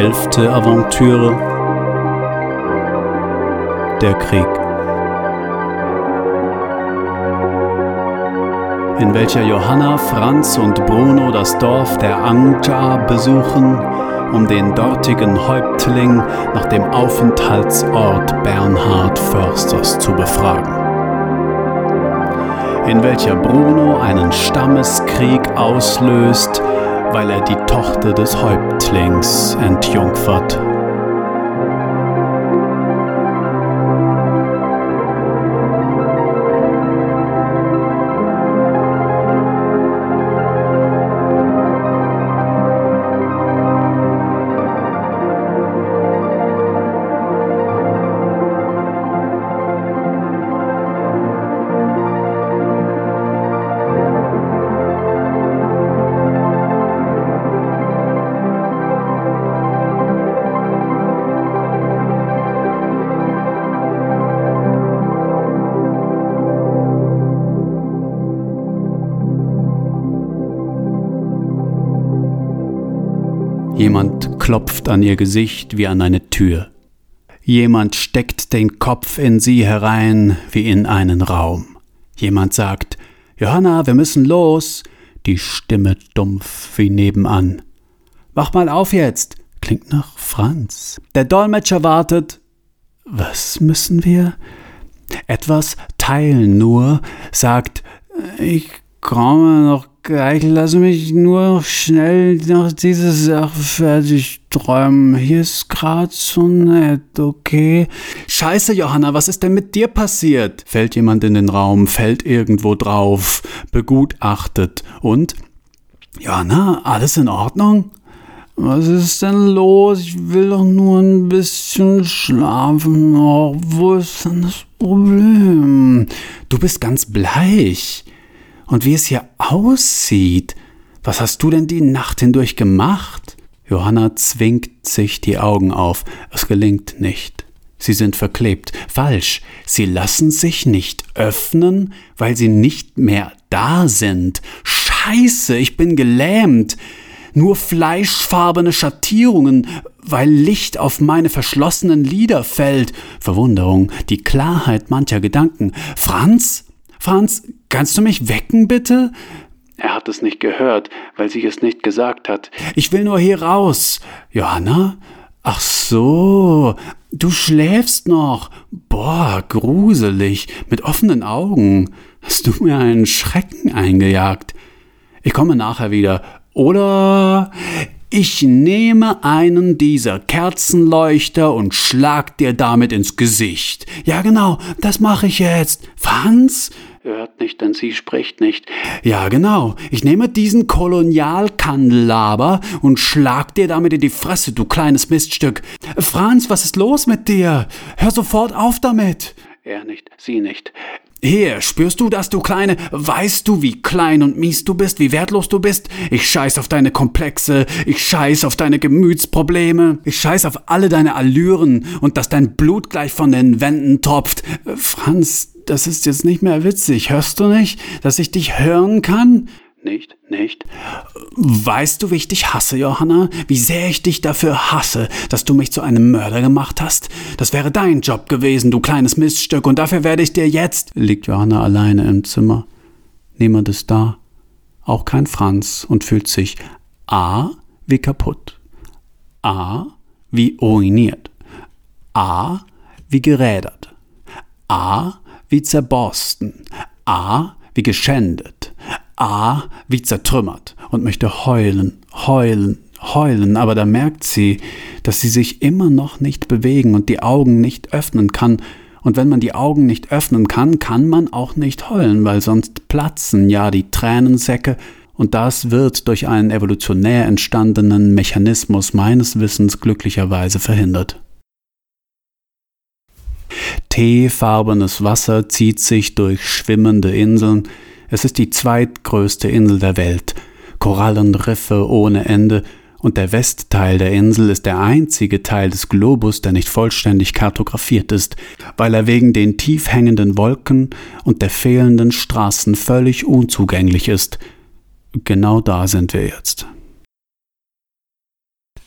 Elfte Aventüre Der Krieg in welcher Johanna, Franz und Bruno das Dorf der Angja besuchen, um den dortigen Häuptling nach dem Aufenthaltsort Bernhard Försters zu befragen. In welcher Bruno einen Stammeskrieg auslöst, weil er die Tochter des Häuptlings entjungfert. Jemand klopft an ihr Gesicht wie an eine Tür. Jemand steckt den Kopf in sie herein wie in einen Raum. Jemand sagt, Johanna, wir müssen los. Die Stimme dumpf wie nebenan. Wach mal auf jetzt. Klingt nach Franz. Der Dolmetscher wartet. Was müssen wir? Etwas teilen nur, sagt, ich komme noch gleich, lass mich nur schnell noch diese Sache fertig träumen. Hier ist grad so nett, okay? Scheiße, Johanna, was ist denn mit dir passiert? Fällt jemand in den Raum, fällt irgendwo drauf, begutachtet und? Johanna, alles in Ordnung? Was ist denn los? Ich will doch nur ein bisschen schlafen. Oh, wo ist denn das Problem? Du bist ganz bleich. Und wie es hier aussieht. Was hast du denn die Nacht hindurch gemacht? Johanna zwingt sich die Augen auf. Es gelingt nicht. Sie sind verklebt. Falsch. Sie lassen sich nicht öffnen, weil sie nicht mehr da sind. Scheiße, ich bin gelähmt. Nur fleischfarbene Schattierungen, weil Licht auf meine verschlossenen Lider fällt. Verwunderung, die Klarheit mancher Gedanken. Franz? Franz, kannst du mich wecken, bitte? Er hat es nicht gehört, weil sie es nicht gesagt hat. Ich will nur hier raus. Johanna? Ach so, du schläfst noch. Boah, gruselig, mit offenen Augen. Hast du mir einen Schrecken eingejagt? Ich komme nachher wieder. Oder ich nehme einen dieser Kerzenleuchter und schlag dir damit ins Gesicht. Ja, genau, das mache ich jetzt. Franz? hört nicht, denn sie spricht nicht. Ja, genau. Ich nehme diesen Kolonialkandelaber und schlag dir damit in die Fresse, du kleines Miststück. Franz, was ist los mit dir? Hör sofort auf damit. Er nicht, sie nicht. Hier, spürst du das, du Kleine? Weißt du, wie klein und mies du bist, wie wertlos du bist? Ich scheiß auf deine Komplexe, ich scheiß auf deine Gemütsprobleme, ich scheiß auf alle deine Allüren und dass dein Blut gleich von den Wänden tropft. Franz, das ist jetzt nicht mehr witzig. Hörst du nicht, dass ich dich hören kann? Nicht, nicht. Weißt du, wie ich dich hasse, Johanna? Wie sehr ich dich dafür hasse, dass du mich zu einem Mörder gemacht hast? Das wäre dein Job gewesen, du kleines Miststück, und dafür werde ich dir jetzt. Liegt Johanna alleine im Zimmer. Niemand ist da. Auch kein Franz und fühlt sich A wie kaputt. A wie ruiniert. A wie gerädert. A wie zerborsten, A wie geschändet, A wie zertrümmert und möchte heulen, heulen, heulen, aber da merkt sie, dass sie sich immer noch nicht bewegen und die Augen nicht öffnen kann, und wenn man die Augen nicht öffnen kann, kann man auch nicht heulen, weil sonst platzen ja die Tränensäcke, und das wird durch einen evolutionär entstandenen Mechanismus meines Wissens glücklicherweise verhindert. Teefarbenes Wasser zieht sich durch schwimmende Inseln. Es ist die zweitgrößte Insel der Welt. Korallenriffe ohne Ende, und der Westteil der Insel ist der einzige Teil des Globus, der nicht vollständig kartografiert ist, weil er wegen den tief hängenden Wolken und der fehlenden Straßen völlig unzugänglich ist. Genau da sind wir jetzt.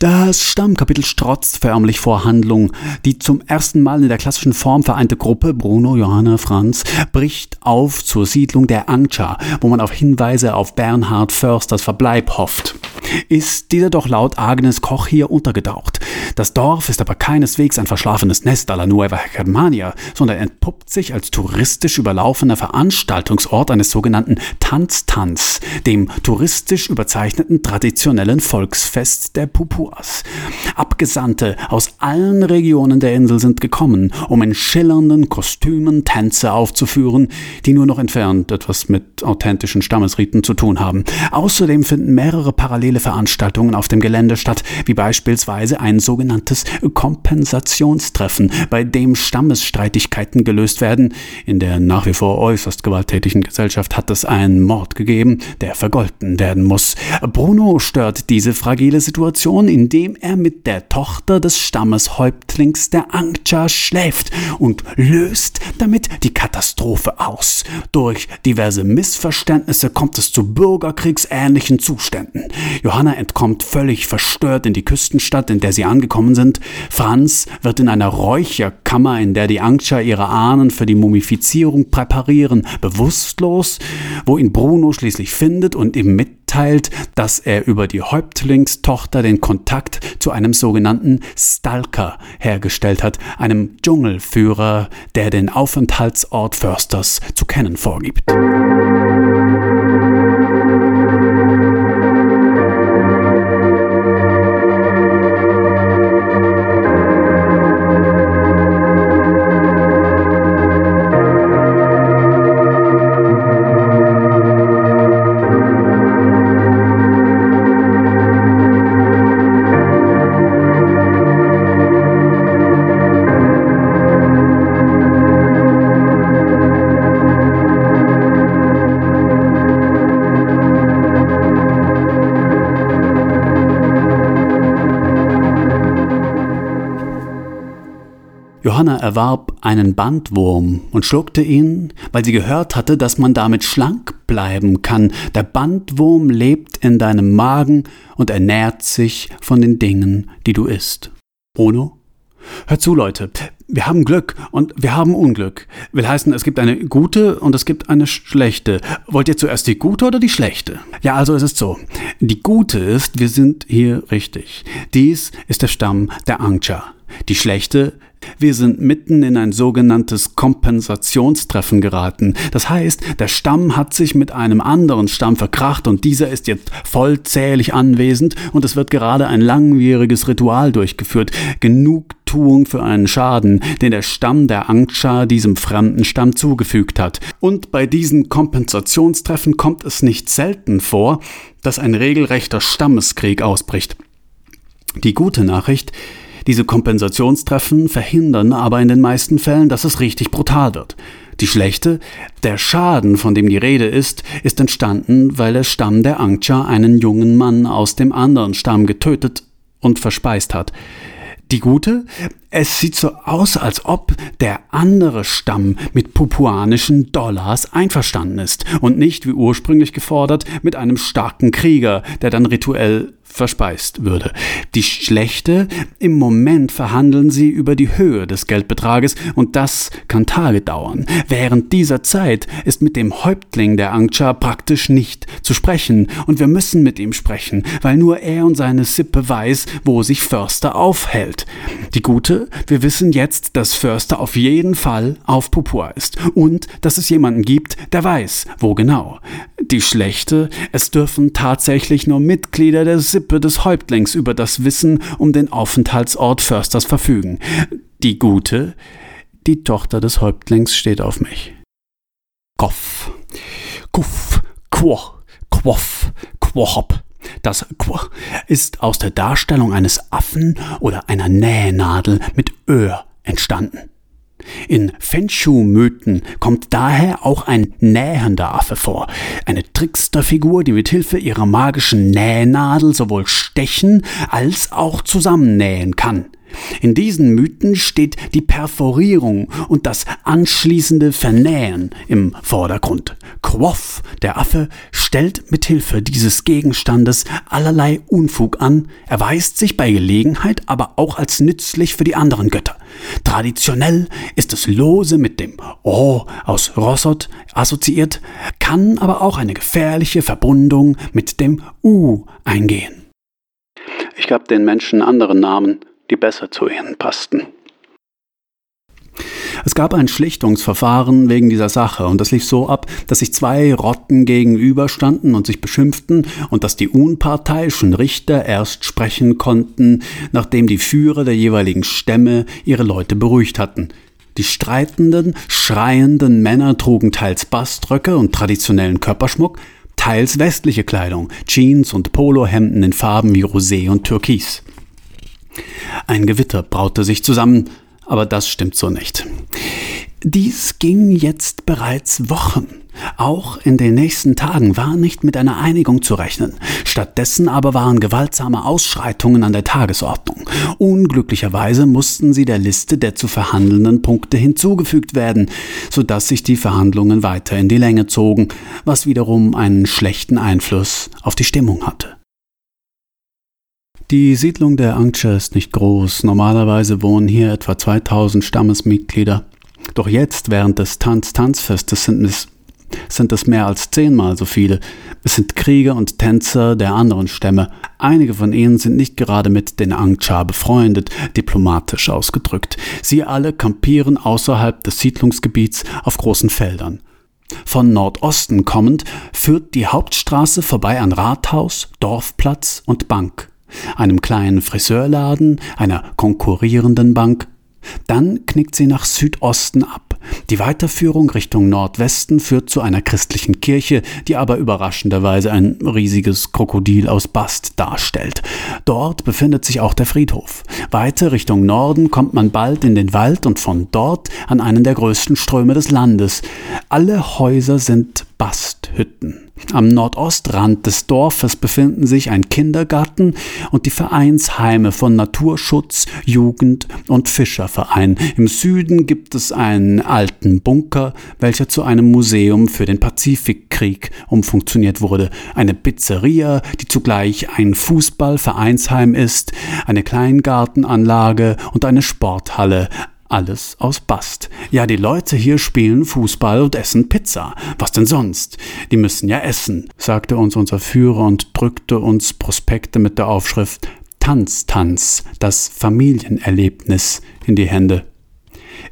Das Stammkapitel strotzt förmlich vor Handlung. Die zum ersten Mal in der klassischen Form vereinte Gruppe, Bruno, Johanna, Franz, bricht auf zur Siedlung der Angcha, wo man auf Hinweise auf Bernhard Försters Verbleib hofft. Ist dieser doch laut Agnes Koch hier untergetaucht. Das Dorf ist aber keineswegs ein verschlafenes Nest à la Nueva Germania, sondern entpuppt sich als touristisch überlaufener Veranstaltungsort eines sogenannten Tanztanz, dem touristisch überzeichneten traditionellen Volksfest der Pupuas. Abgesandte aus allen Regionen der Insel sind gekommen, um in schillernden Kostümen Tänze aufzuführen, die nur noch entfernt etwas mit authentischen Stammesriten zu tun haben. Außerdem finden mehrere parallele Veranstaltungen auf dem Gelände statt, wie beispielsweise ein sogenanntes Kompensationstreffen, bei dem Stammesstreitigkeiten gelöst werden. In der nach wie vor äußerst gewalttätigen Gesellschaft hat es einen Mord gegeben, der vergolten werden muss. Bruno stört diese fragile Situation, indem er mit der Tochter des Stammeshäuptlings der Angcha schläft und löst damit die Katastrophe aus. Durch diverse Missverständnisse kommt es zu bürgerkriegsähnlichen Zuständen. Johanna entkommt völlig verstört in die Küstenstadt, in der sie angekommen sind. Franz wird in einer Räucherkammer, in der die Angcha ihre Ahnen für die Mumifizierung präparieren, bewusstlos, wo ihn Bruno schließlich findet und ihm mitteilt, dass er über die Häuptlingstochter den Kontakt zu einem sogenannten Stalker hergestellt hat, einem Dschungelführer, der den Aufenthaltsort Försters zu kennen vorgibt. Erwarb einen Bandwurm und schluckte ihn, weil sie gehört hatte, dass man damit schlank bleiben kann. Der Bandwurm lebt in deinem Magen und ernährt sich von den Dingen, die du isst. Bruno? Hört zu, Leute. Wir haben Glück und wir haben Unglück. Will heißen, es gibt eine gute und es gibt eine schlechte. Wollt ihr zuerst die gute oder die schlechte? Ja, also es ist so. Die gute ist, wir sind hier richtig. Dies ist der Stamm der Angcha. Die schlechte wir sind mitten in ein sogenanntes Kompensationstreffen geraten. Das heißt, der Stamm hat sich mit einem anderen Stamm verkracht und dieser ist jetzt vollzählig anwesend und es wird gerade ein langwieriges Ritual durchgeführt. Genugtuung für einen Schaden, den der Stamm der Angsha diesem fremden Stamm zugefügt hat. Und bei diesen Kompensationstreffen kommt es nicht selten vor, dass ein regelrechter Stammeskrieg ausbricht. Die gute Nachricht, diese Kompensationstreffen verhindern aber in den meisten Fällen, dass es richtig brutal wird. Die schlechte, der Schaden, von dem die Rede ist, ist entstanden, weil der Stamm der Angcha einen jungen Mann aus dem anderen Stamm getötet und verspeist hat. Die gute, es sieht so aus, als ob der andere Stamm mit pupuanischen Dollars einverstanden ist und nicht, wie ursprünglich gefordert, mit einem starken Krieger, der dann rituell verspeist würde. Die schlechte, im Moment verhandeln sie über die Höhe des Geldbetrages und das kann Tage dauern. Während dieser Zeit ist mit dem Häuptling der Angcha praktisch nicht zu sprechen und wir müssen mit ihm sprechen, weil nur er und seine Sippe weiß, wo sich Förster aufhält. Die gute, wir wissen jetzt, dass Förster auf jeden Fall auf Pupua ist und dass es jemanden gibt, der weiß, wo genau. Die schlechte, es dürfen tatsächlich nur Mitglieder der Sippe Sippe des Häuptlings über das Wissen um den Aufenthaltsort Försters verfügen. Die gute, die Tochter des Häuptlings steht auf mich. Koff, kuff, quoch, quoff, quohop. Das Quo ist aus der Darstellung eines Affen oder einer Nähnadel mit Öhr entstanden. In Fenshu-Mythen kommt daher auch ein nähender Affe vor, eine Tricksterfigur, die mit Hilfe ihrer magischen Nähnadel sowohl stechen als auch zusammennähen kann. In diesen Mythen steht die Perforierung und das anschließende Vernähen im Vordergrund. Quoff, der Affe, stellt mit Hilfe dieses Gegenstandes allerlei Unfug an, erweist sich bei Gelegenheit aber auch als nützlich für die anderen Götter. Traditionell ist es lose mit dem O aus Rossot assoziiert, kann aber auch eine gefährliche Verbundung mit dem U eingehen. Ich gab den Menschen anderen Namen, die besser zu ihnen passten. Es gab ein Schlichtungsverfahren wegen dieser Sache und das lief so ab, dass sich zwei Rotten gegenüberstanden und sich beschimpften und dass die unparteiischen Richter erst sprechen konnten, nachdem die Führer der jeweiligen Stämme ihre Leute beruhigt hatten. Die streitenden, schreienden Männer trugen teils Baströcke und traditionellen Körperschmuck, teils westliche Kleidung, Jeans und Polohemden in Farben wie Rosé und Türkis. Ein Gewitter braute sich zusammen, aber das stimmt so nicht. Dies ging jetzt bereits Wochen. Auch in den nächsten Tagen war nicht mit einer Einigung zu rechnen. Stattdessen aber waren gewaltsame Ausschreitungen an der Tagesordnung. Unglücklicherweise mussten sie der Liste der zu verhandelnden Punkte hinzugefügt werden, so dass sich die Verhandlungen weiter in die Länge zogen, was wiederum einen schlechten Einfluss auf die Stimmung hatte. Die Siedlung der Angcha ist nicht groß. Normalerweise wohnen hier etwa 2000 Stammesmitglieder. Doch jetzt, während des Tanz-Tanzfestes, sind es, sind es mehr als zehnmal so viele. Es sind Krieger und Tänzer der anderen Stämme. Einige von ihnen sind nicht gerade mit den Angcha befreundet, diplomatisch ausgedrückt. Sie alle kampieren außerhalb des Siedlungsgebiets auf großen Feldern. Von Nordosten kommend führt die Hauptstraße vorbei an Rathaus, Dorfplatz und Bank einem kleinen Friseurladen, einer konkurrierenden Bank. Dann knickt sie nach Südosten ab. Die Weiterführung Richtung Nordwesten führt zu einer christlichen Kirche, die aber überraschenderweise ein riesiges Krokodil aus Bast darstellt. Dort befindet sich auch der Friedhof. Weiter Richtung Norden kommt man bald in den Wald und von dort an einen der größten Ströme des Landes. Alle Häuser sind Basthütten. Am Nordostrand des Dorfes befinden sich ein Kindergarten und die Vereinsheime von Naturschutz, Jugend und Fischerverein. Im Süden gibt es einen alten Bunker, welcher zu einem Museum für den Pazifikkrieg umfunktioniert wurde, eine Pizzeria, die zugleich ein Fußballvereinsheim ist, eine Kleingartenanlage und eine Sporthalle, alles aus Bast. Ja, die Leute hier spielen Fußball und essen Pizza. Was denn sonst? Die müssen ja essen, sagte uns unser Führer und drückte uns Prospekte mit der Aufschrift Tanz, Tanz, das Familienerlebnis in die Hände.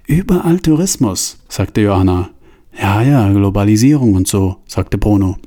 Überall Tourismus, sagte Johanna. Ja, ja, Globalisierung und so, sagte Bruno.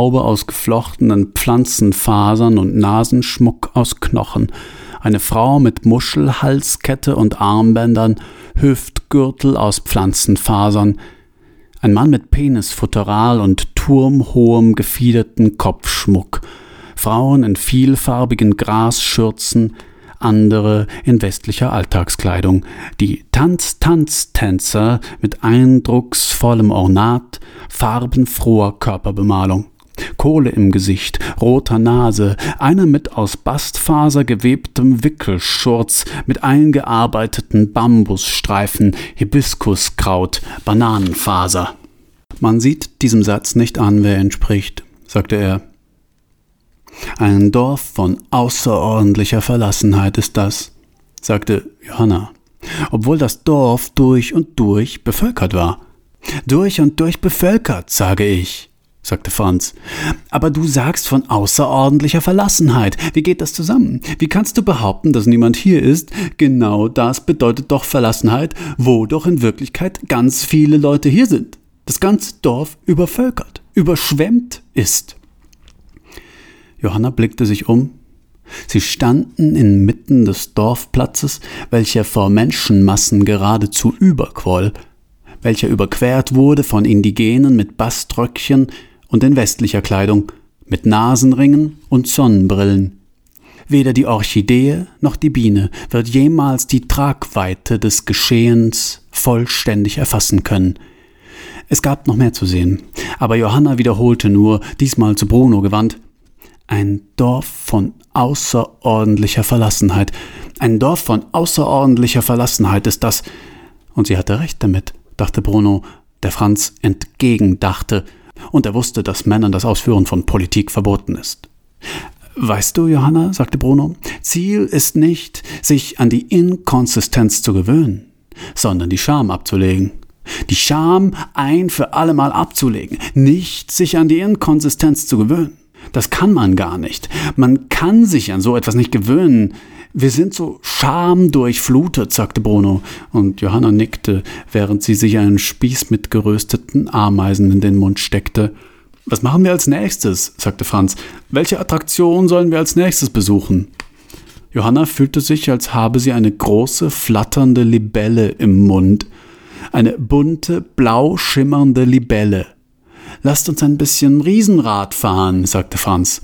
Haube aus geflochtenen Pflanzenfasern und Nasenschmuck aus Knochen. Eine Frau mit Muschelhalskette und Armbändern, Hüftgürtel aus Pflanzenfasern. Ein Mann mit Penisfutteral und turmhohem gefiederten Kopfschmuck. Frauen in vielfarbigen Grasschürzen, andere in westlicher Alltagskleidung. Die Tanz-Tanz-Tänzer mit eindrucksvollem Ornat, farbenfroher Körperbemalung. Kohle im Gesicht, roter Nase, einer mit aus Bastfaser gewebtem Wickelschurz, mit eingearbeiteten Bambusstreifen, Hibiskuskraut, Bananenfaser. Man sieht diesem Satz nicht an, wer entspricht, sagte er. Ein Dorf von außerordentlicher Verlassenheit ist das, sagte Johanna, obwohl das Dorf durch und durch bevölkert war. Durch und durch bevölkert, sage ich, sagte Franz. Aber du sagst von außerordentlicher Verlassenheit. Wie geht das zusammen? Wie kannst du behaupten, dass niemand hier ist? Genau das bedeutet doch Verlassenheit, wo doch in Wirklichkeit ganz viele Leute hier sind. Das ganze Dorf übervölkert, überschwemmt ist. Johanna blickte sich um. Sie standen inmitten des Dorfplatzes, welcher vor Menschenmassen geradezu überquoll, welcher überquert wurde von Indigenen mit Baströckchen und in westlicher Kleidung, mit Nasenringen und Sonnenbrillen. Weder die Orchidee noch die Biene wird jemals die Tragweite des Geschehens vollständig erfassen können. Es gab noch mehr zu sehen, aber Johanna wiederholte nur, diesmal zu Bruno gewandt, ein Dorf von außerordentlicher Verlassenheit. Ein Dorf von außerordentlicher Verlassenheit ist das. Und sie hatte recht damit, dachte Bruno, der Franz entgegendachte, und er wusste, dass Männern das Ausführen von Politik verboten ist. Weißt du, Johanna, sagte Bruno, Ziel ist nicht, sich an die Inkonsistenz zu gewöhnen, sondern die Scham abzulegen. Die Scham ein für allemal abzulegen, nicht sich an die Inkonsistenz zu gewöhnen. Das kann man gar nicht. Man kann sich an so etwas nicht gewöhnen. Wir sind so schamdurchflutet, sagte Bruno, und Johanna nickte, während sie sich einen Spieß mit gerösteten Ameisen in den Mund steckte. Was machen wir als nächstes? sagte Franz. Welche Attraktion sollen wir als nächstes besuchen? Johanna fühlte sich, als habe sie eine große, flatternde Libelle im Mund. Eine bunte, blau schimmernde Libelle. Lasst uns ein bisschen Riesenrad fahren, sagte Franz.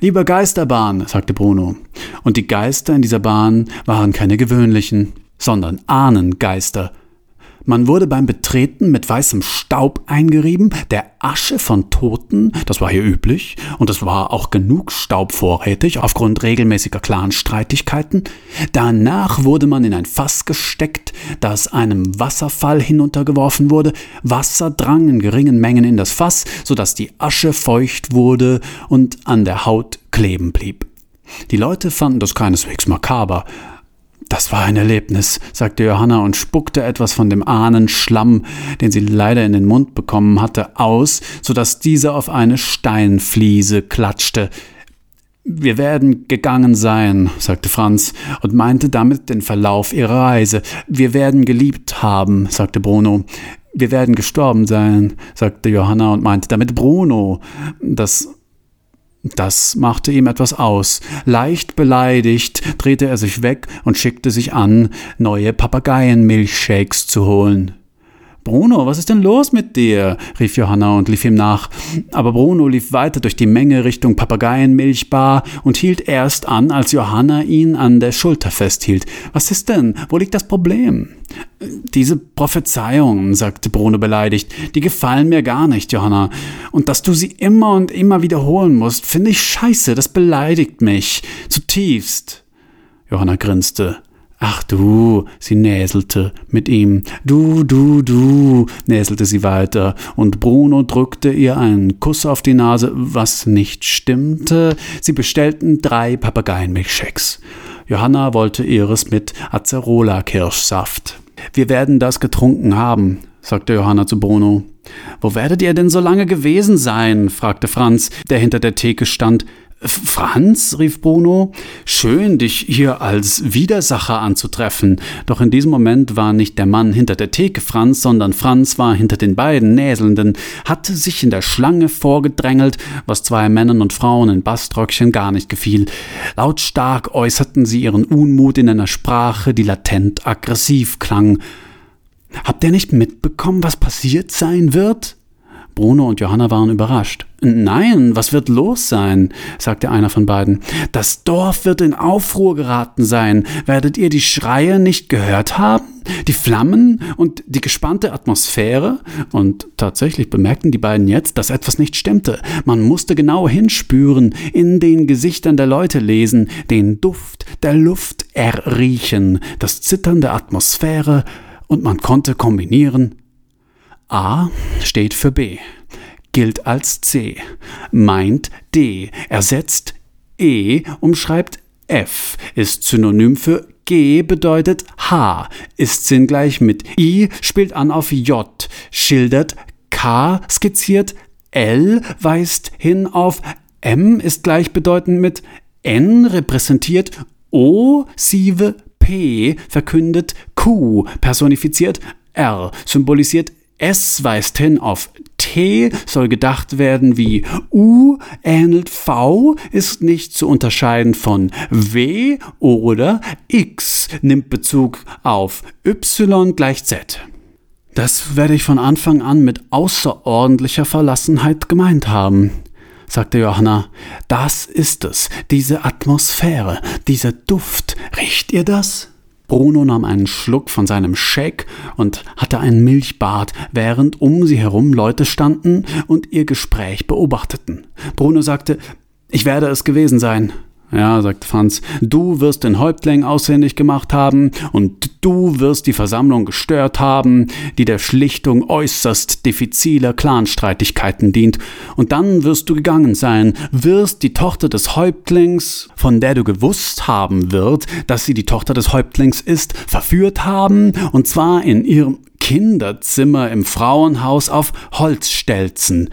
Lieber Geisterbahn, sagte Bruno. Und die Geister in dieser Bahn waren keine gewöhnlichen, sondern Ahnengeister, man wurde beim Betreten mit weißem Staub eingerieben, der Asche von Toten, das war hier üblich, und es war auch genug Staub vorrätig aufgrund regelmäßiger Clanstreitigkeiten. Danach wurde man in ein Fass gesteckt, das einem Wasserfall hinuntergeworfen wurde. Wasser drang in geringen Mengen in das Fass, so dass die Asche feucht wurde und an der Haut kleben blieb. Die Leute fanden das keineswegs makaber, das war ein Erlebnis, sagte Johanna und spuckte etwas von dem Ahnenschlamm, den sie leider in den Mund bekommen hatte, aus, so dass dieser auf eine Steinfliese klatschte. Wir werden gegangen sein, sagte Franz und meinte damit den Verlauf ihrer Reise. Wir werden geliebt haben, sagte Bruno. Wir werden gestorben sein, sagte Johanna und meinte damit Bruno. Das das machte ihm etwas aus. Leicht beleidigt drehte er sich weg und schickte sich an, neue Papageienmilchshakes zu holen. Bruno, was ist denn los mit dir? rief Johanna und lief ihm nach. Aber Bruno lief weiter durch die Menge Richtung Papageienmilchbar und hielt erst an, als Johanna ihn an der Schulter festhielt. Was ist denn? Wo liegt das Problem? Diese Prophezeiungen, sagte Bruno beleidigt, die gefallen mir gar nicht, Johanna. Und dass du sie immer und immer wiederholen musst, finde ich scheiße, das beleidigt mich zutiefst. Johanna grinste. Ach du, sie näselte mit ihm. Du, du, du, näselte sie weiter, und Bruno drückte ihr einen Kuss auf die Nase, was nicht stimmte. Sie bestellten drei Papageienmilchschecks. Johanna wollte ihres mit Acerola-Kirschsaft. Wir werden das getrunken haben, sagte Johanna zu Bruno. Wo werdet ihr denn so lange gewesen sein? fragte Franz, der hinter der Theke stand. Franz, rief Bruno, schön, dich hier als Widersacher anzutreffen. Doch in diesem Moment war nicht der Mann hinter der Theke Franz, sondern Franz war hinter den beiden Näselnden, hatte sich in der Schlange vorgedrängelt, was zwei Männern und Frauen in Baströckchen gar nicht gefiel. Lautstark äußerten sie ihren Unmut in einer Sprache, die latent aggressiv klang. Habt ihr nicht mitbekommen, was passiert sein wird? Bruno und Johanna waren überrascht. Nein, was wird los sein? sagte einer von beiden. Das Dorf wird in Aufruhr geraten sein. Werdet ihr die Schreie nicht gehört haben? Die Flammen und die gespannte Atmosphäre? Und tatsächlich bemerkten die beiden jetzt, dass etwas nicht stimmte. Man musste genau hinspüren, in den Gesichtern der Leute lesen, den Duft der Luft erriechen, das Zittern der Atmosphäre, und man konnte kombinieren. A steht für B gilt als C, meint D, ersetzt E, umschreibt F, ist Synonym für G, bedeutet H, ist sinngleich mit I, spielt an auf J, schildert K, skizziert L, weist hin auf M, ist gleichbedeutend mit N, repräsentiert O, sieve P, verkündet Q, personifiziert R, symbolisiert S, weist hin auf T soll gedacht werden wie U ähnelt V, ist nicht zu unterscheiden von W oder X nimmt Bezug auf Y gleich Z. Das werde ich von Anfang an mit außerordentlicher Verlassenheit gemeint haben, sagte Johanna. Das ist es, diese Atmosphäre, dieser Duft. Riecht ihr das? Bruno nahm einen Schluck von seinem Shake und hatte ein Milchbad, während um sie herum Leute standen und ihr Gespräch beobachteten. Bruno sagte, ich werde es gewesen sein. Ja, sagte Franz, du wirst den Häuptling ausfindig gemacht haben und du wirst die Versammlung gestört haben, die der Schlichtung äußerst diffiziler Clanstreitigkeiten dient. Und dann wirst du gegangen sein, wirst die Tochter des Häuptlings, von der du gewusst haben wird, dass sie die Tochter des Häuptlings ist, verführt haben, und zwar in ihrem Kinderzimmer im Frauenhaus auf Holzstelzen.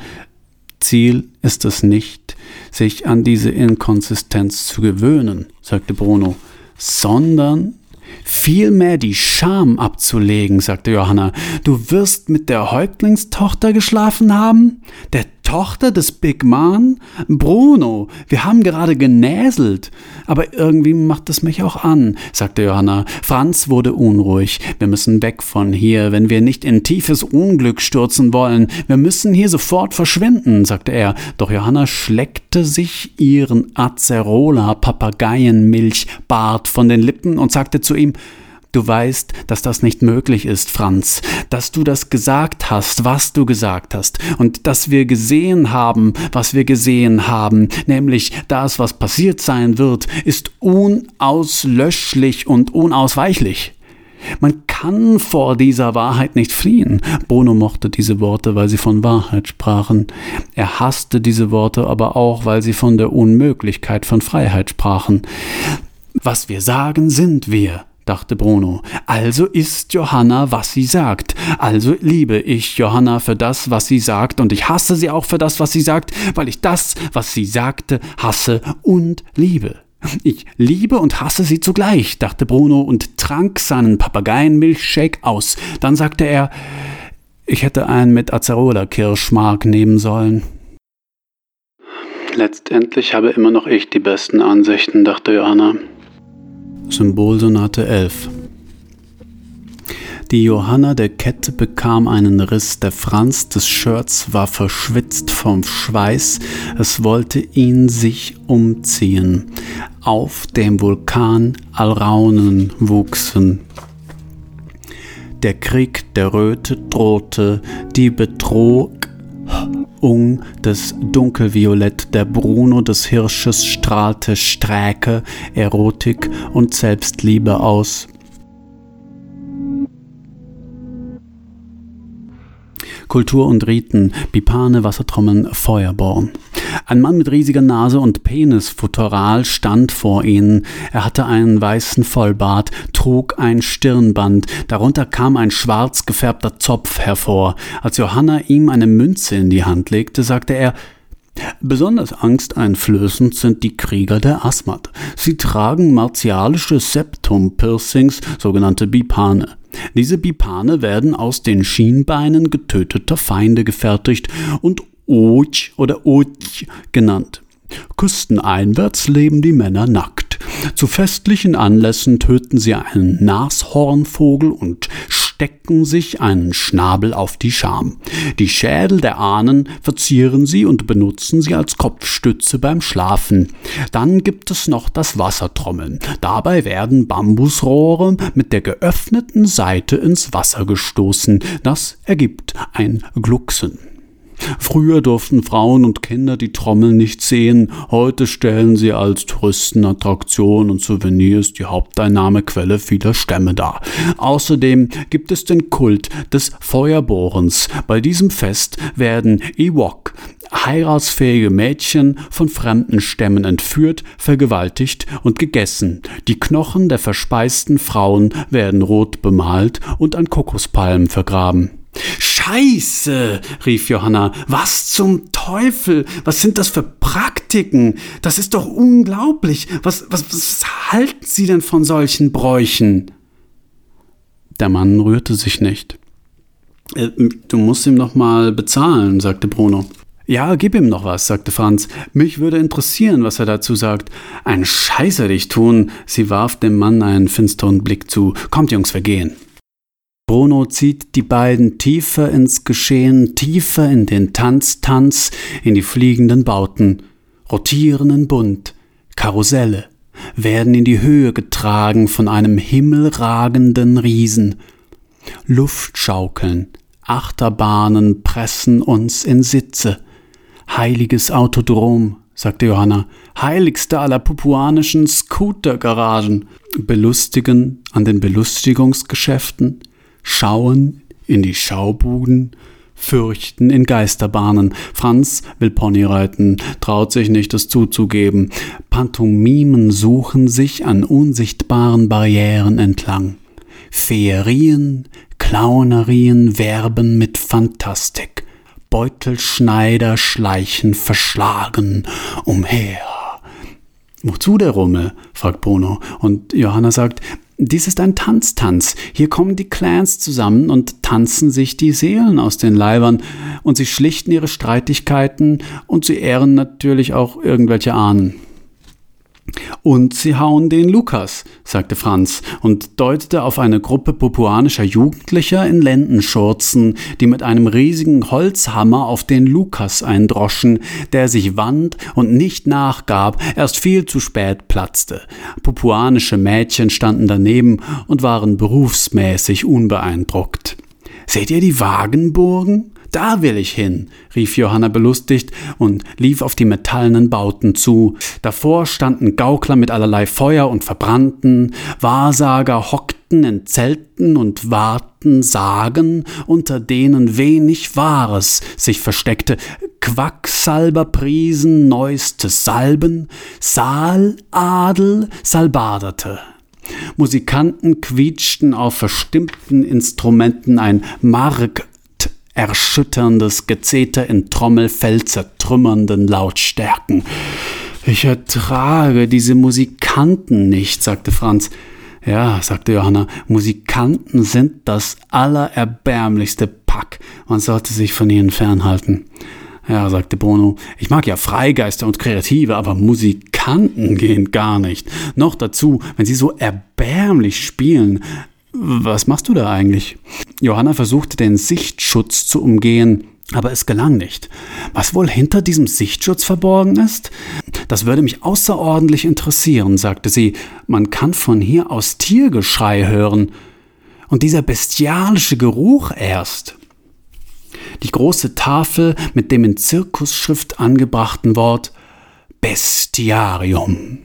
Ziel ist es nicht, sich an diese Inkonsistenz zu gewöhnen, sagte Bruno, sondern vielmehr die Scham abzulegen, sagte Johanna. Du wirst mit der Häuptlingstochter geschlafen haben? Der Tochter des Big Man? Bruno, wir haben gerade genäselt. Aber irgendwie macht es mich auch an, sagte Johanna. Franz wurde unruhig. Wir müssen weg von hier, wenn wir nicht in tiefes Unglück stürzen wollen. Wir müssen hier sofort verschwinden, sagte er. Doch Johanna schleckte sich ihren Acerola-Papageienmilchbart von den Lippen und sagte zu ihm, Du weißt, dass das nicht möglich ist, Franz, dass du das gesagt hast, was du gesagt hast, und dass wir gesehen haben, was wir gesehen haben, nämlich das, was passiert sein wird, ist unauslöschlich und unausweichlich. Man kann vor dieser Wahrheit nicht fliehen. Bruno mochte diese Worte, weil sie von Wahrheit sprachen. Er hasste diese Worte aber auch, weil sie von der Unmöglichkeit von Freiheit sprachen. Was wir sagen, sind wir dachte Bruno. Also ist Johanna, was sie sagt. Also liebe ich Johanna für das, was sie sagt, und ich hasse sie auch für das, was sie sagt, weil ich das, was sie sagte, hasse und liebe. Ich liebe und hasse sie zugleich, dachte Bruno und trank seinen Papageienmilchshake aus. Dann sagte er, ich hätte einen mit Acerola-Kirschmark nehmen sollen. Letztendlich habe immer noch ich die besten Ansichten, dachte Johanna. Symbolsonate 11 die Johanna der Kette bekam einen Riss, der Franz des Shirts war verschwitzt vom Schweiß, es wollte ihn sich umziehen. Auf dem Vulkan Alraunen wuchsen. Der Krieg der Röte drohte, die Bedrohung Ung des Dunkelviolett der Bruno des Hirsches strahlte Sträke, Erotik und Selbstliebe aus. Kultur und Riten, Bipane, Wassertrommeln, Feuerborn. Ein Mann mit riesiger Nase und Penisfutteral stand vor ihnen. Er hatte einen weißen Vollbart, trug ein Stirnband, darunter kam ein schwarz gefärbter Zopf hervor. Als Johanna ihm eine Münze in die Hand legte, sagte er, Besonders angsteinflößend sind die Krieger der Asmat. Sie tragen martialische Septum-Piercings, sogenannte Bipane. Diese Bipane werden aus den Schienbeinen getöteter Feinde gefertigt und Oj oder Oj genannt. Küsteneinwärts leben die Männer nackt. Zu festlichen Anlässen töten sie einen Nashornvogel und stecken sich einen Schnabel auf die Scham. Die Schädel der Ahnen verzieren sie und benutzen sie als Kopfstütze beim Schlafen. Dann gibt es noch das Wassertrommeln. Dabei werden Bambusrohre mit der geöffneten Seite ins Wasser gestoßen. Das ergibt ein Glucksen. Früher durften Frauen und Kinder die Trommel nicht sehen, heute stellen sie als Touristenattraktion und Souvenirs die Haupteinnahmequelle vieler Stämme dar. Außerdem gibt es den Kult des Feuerbohrens. Bei diesem Fest werden Ewok, heiratsfähige Mädchen von fremden Stämmen entführt, vergewaltigt und gegessen. Die Knochen der verspeisten Frauen werden rot bemalt und an Kokospalmen vergraben. Scheiße, rief Johanna, was zum Teufel? Was sind das für Praktiken? Das ist doch unglaublich. Was, was, was halten Sie denn von solchen Bräuchen? Der Mann rührte sich nicht. Äh, du musst ihm noch mal bezahlen, sagte Bruno. Ja, gib ihm noch was, sagte Franz. Mich würde interessieren, was er dazu sagt. Ein Scheiße dich tun. Sie warf dem Mann einen finsteren Blick zu. Kommt, Jungs, wir gehen. Bruno zieht die beiden tiefer ins Geschehen, tiefer in den Tanztanz, in die fliegenden Bauten, rotieren in Bunt, Karusselle, werden in die Höhe getragen von einem himmelragenden Riesen. Luftschaukeln, Achterbahnen pressen uns in Sitze. Heiliges Autodrom, sagte Johanna, heiligste aller pupuanischen Scootergaragen, belustigen an den Belustigungsgeschäften, schauen in die Schaubuden, fürchten in Geisterbahnen. Franz will Pony reiten, traut sich nicht, es zuzugeben. Pantomimen suchen sich an unsichtbaren Barrieren entlang. Feerien, Clownerien werben mit Fantastik. Beutelschneider schleichen verschlagen umher. Wozu der Rummel? fragt Bruno. Und Johanna sagt, dies ist ein Tanztanz. Hier kommen die Clans zusammen und tanzen sich die Seelen aus den Leibern und sie schlichten ihre Streitigkeiten und sie ehren natürlich auch irgendwelche Ahnen. Und sie hauen den Lukas, sagte Franz und deutete auf eine Gruppe popuanischer Jugendlicher in Lendenschurzen, die mit einem riesigen Holzhammer auf den Lukas eindroschen, der sich wand und nicht nachgab, erst viel zu spät platzte. Popuanische Mädchen standen daneben und waren berufsmäßig unbeeindruckt. Seht ihr die Wagenburgen? Da will ich hin, rief Johanna belustigt und lief auf die metallenen Bauten zu. Davor standen Gaukler mit allerlei Feuer und Verbrannten, Wahrsager hockten in Zelten und warten Sagen, unter denen wenig Wahres sich versteckte, Quacksalber priesen neueste Salben, Saaladel salbaderte. Musikanten quietschten auf verstimmten Instrumenten ein Mark erschütterndes Gezeter in Trommelfell zertrümmernden Lautstärken. Ich ertrage diese Musikanten nicht, sagte Franz. Ja, sagte Johanna, Musikanten sind das allererbärmlichste Pack. Man sollte sich von ihnen fernhalten. Ja, sagte Bruno, ich mag ja Freigeister und Kreative, aber Musikanten gehen gar nicht. Noch dazu, wenn sie so erbärmlich spielen. Was machst du da eigentlich? Johanna versuchte den Sichtschutz zu umgehen, aber es gelang nicht. Was wohl hinter diesem Sichtschutz verborgen ist? Das würde mich außerordentlich interessieren, sagte sie. Man kann von hier aus Tiergeschrei hören. Und dieser bestialische Geruch erst. Die große Tafel mit dem in Zirkusschrift angebrachten Wort Bestiarium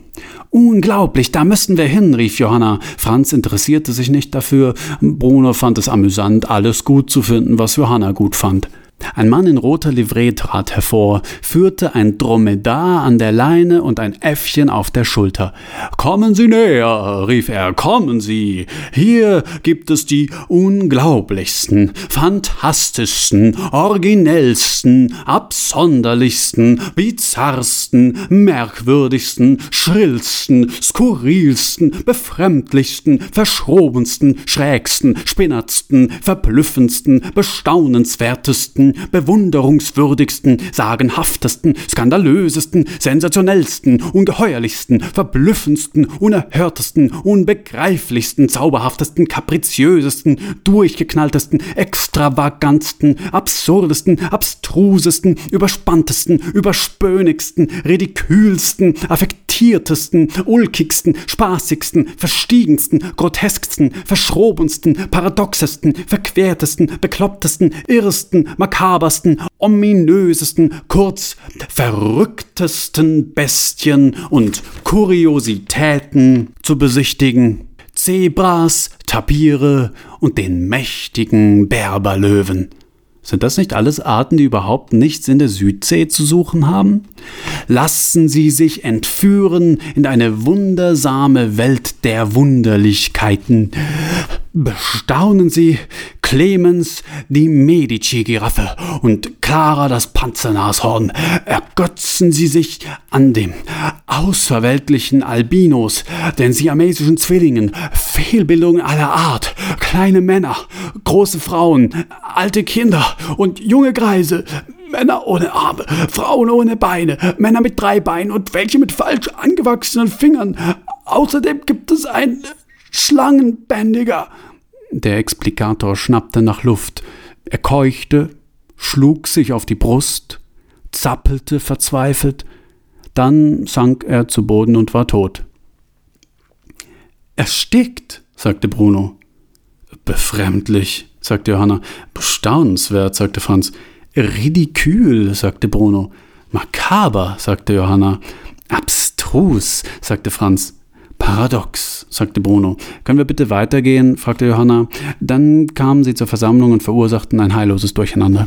Unglaublich, da müssten wir hin, rief Johanna. Franz interessierte sich nicht dafür. Bruno fand es amüsant, alles gut zu finden, was Johanna gut fand. Ein Mann in roter Livree trat hervor, führte ein Dromedar an der Leine und ein Äffchen auf der Schulter. Kommen Sie näher, rief er, kommen Sie. Hier gibt es die unglaublichsten, fantastischsten, originellsten, absonderlichsten, bizarrsten, merkwürdigsten, schrillsten, skurrilsten, befremdlichsten, verschrobensten, schrägsten, spinnertsten, verblüffendsten, bestaunenswertesten, besten, bewunderungswürdigsten, sagenhaftesten, skandalösesten, sensationellsten, ungeheuerlichsten, verblüffendsten, unerhörtesten, unbegreiflichsten, zauberhaftesten, kapriziösesten, durchgeknalltesten, extravagantesten, absurdesten, abstrusesten, überspanntesten, überspönigsten, ridikülsten, affektiertesten, ulkigsten, spaßigsten, verstiegensten, grotesksten, verschrobensten, paradoxesten, verquertesten, beklopptesten, irrsten, makabersten, ominösesten, kurz verrücktesten Bestien und Kuriositäten zu besichtigen. Zebras, Tapire und den mächtigen Berberlöwen. Sind das nicht alles Arten, die überhaupt nichts in der Südsee zu suchen haben? Lassen Sie sich entführen in eine wundersame Welt der Wunderlichkeiten. Bestaunen Sie Clemens die Medici-Giraffe und Clara das Panzernashorn. Ergötzen Sie sich an dem außerweltlichen Albinos, den siamesischen Zwillingen, Fehlbildungen aller Art, kleine Männer, große Frauen, alte Kinder und junge Greise, Männer ohne Arme, Frauen ohne Beine, Männer mit drei Beinen und welche mit falsch angewachsenen Fingern. Außerdem gibt es ein Schlangenbändiger. Der Explikator schnappte nach Luft. Er keuchte, schlug sich auf die Brust, zappelte verzweifelt, dann sank er zu Boden und war tot. Erstickt, sagte Bruno. Befremdlich, sagte Johanna. Bestaunenswert, sagte Franz. Ridikül, sagte Bruno. Makaber, sagte Johanna. Abstrus, sagte Franz. Paradox, sagte Bruno. Können wir bitte weitergehen? fragte Johanna. Dann kamen sie zur Versammlung und verursachten ein heilloses Durcheinander.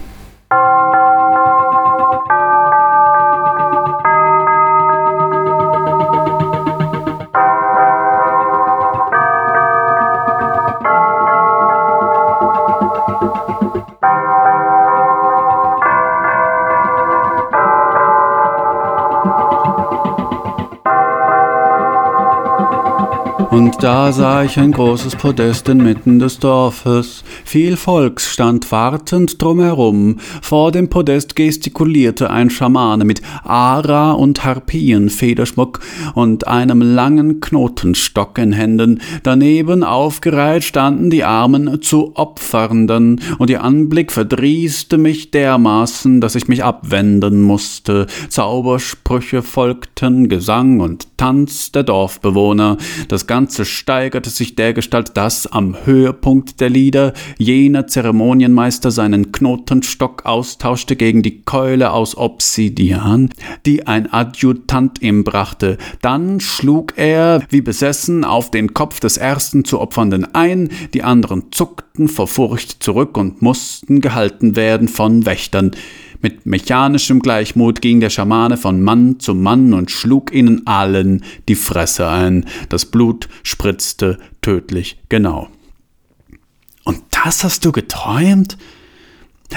Und da sah ich ein großes Podest inmitten des Dorfes. Viel Volks stand wartend drumherum. Vor dem Podest gestikulierte ein Schamane mit Ara und Harpienfederschmuck und einem langen Knotenstock in Händen. Daneben aufgereiht standen die armen zu Opfernden, und ihr Anblick verdrießte mich dermaßen, dass ich mich abwenden musste. Zaubersprüche folgten, Gesang und Tanz der Dorfbewohner. Das ganze Ganze steigerte sich dergestalt, dass am Höhepunkt der Lieder jener Zeremonienmeister seinen Knotenstock austauschte gegen die Keule aus Obsidian, die ein Adjutant ihm brachte. Dann schlug er, wie besessen, auf den Kopf des ersten zu Opfernden ein, die anderen zuckten vor Furcht zurück und mussten gehalten werden von Wächtern. Mit mechanischem Gleichmut ging der Schamane von Mann zu Mann und schlug ihnen allen die Fresse ein. Das Blut spritzte tödlich genau. Und das hast du geträumt?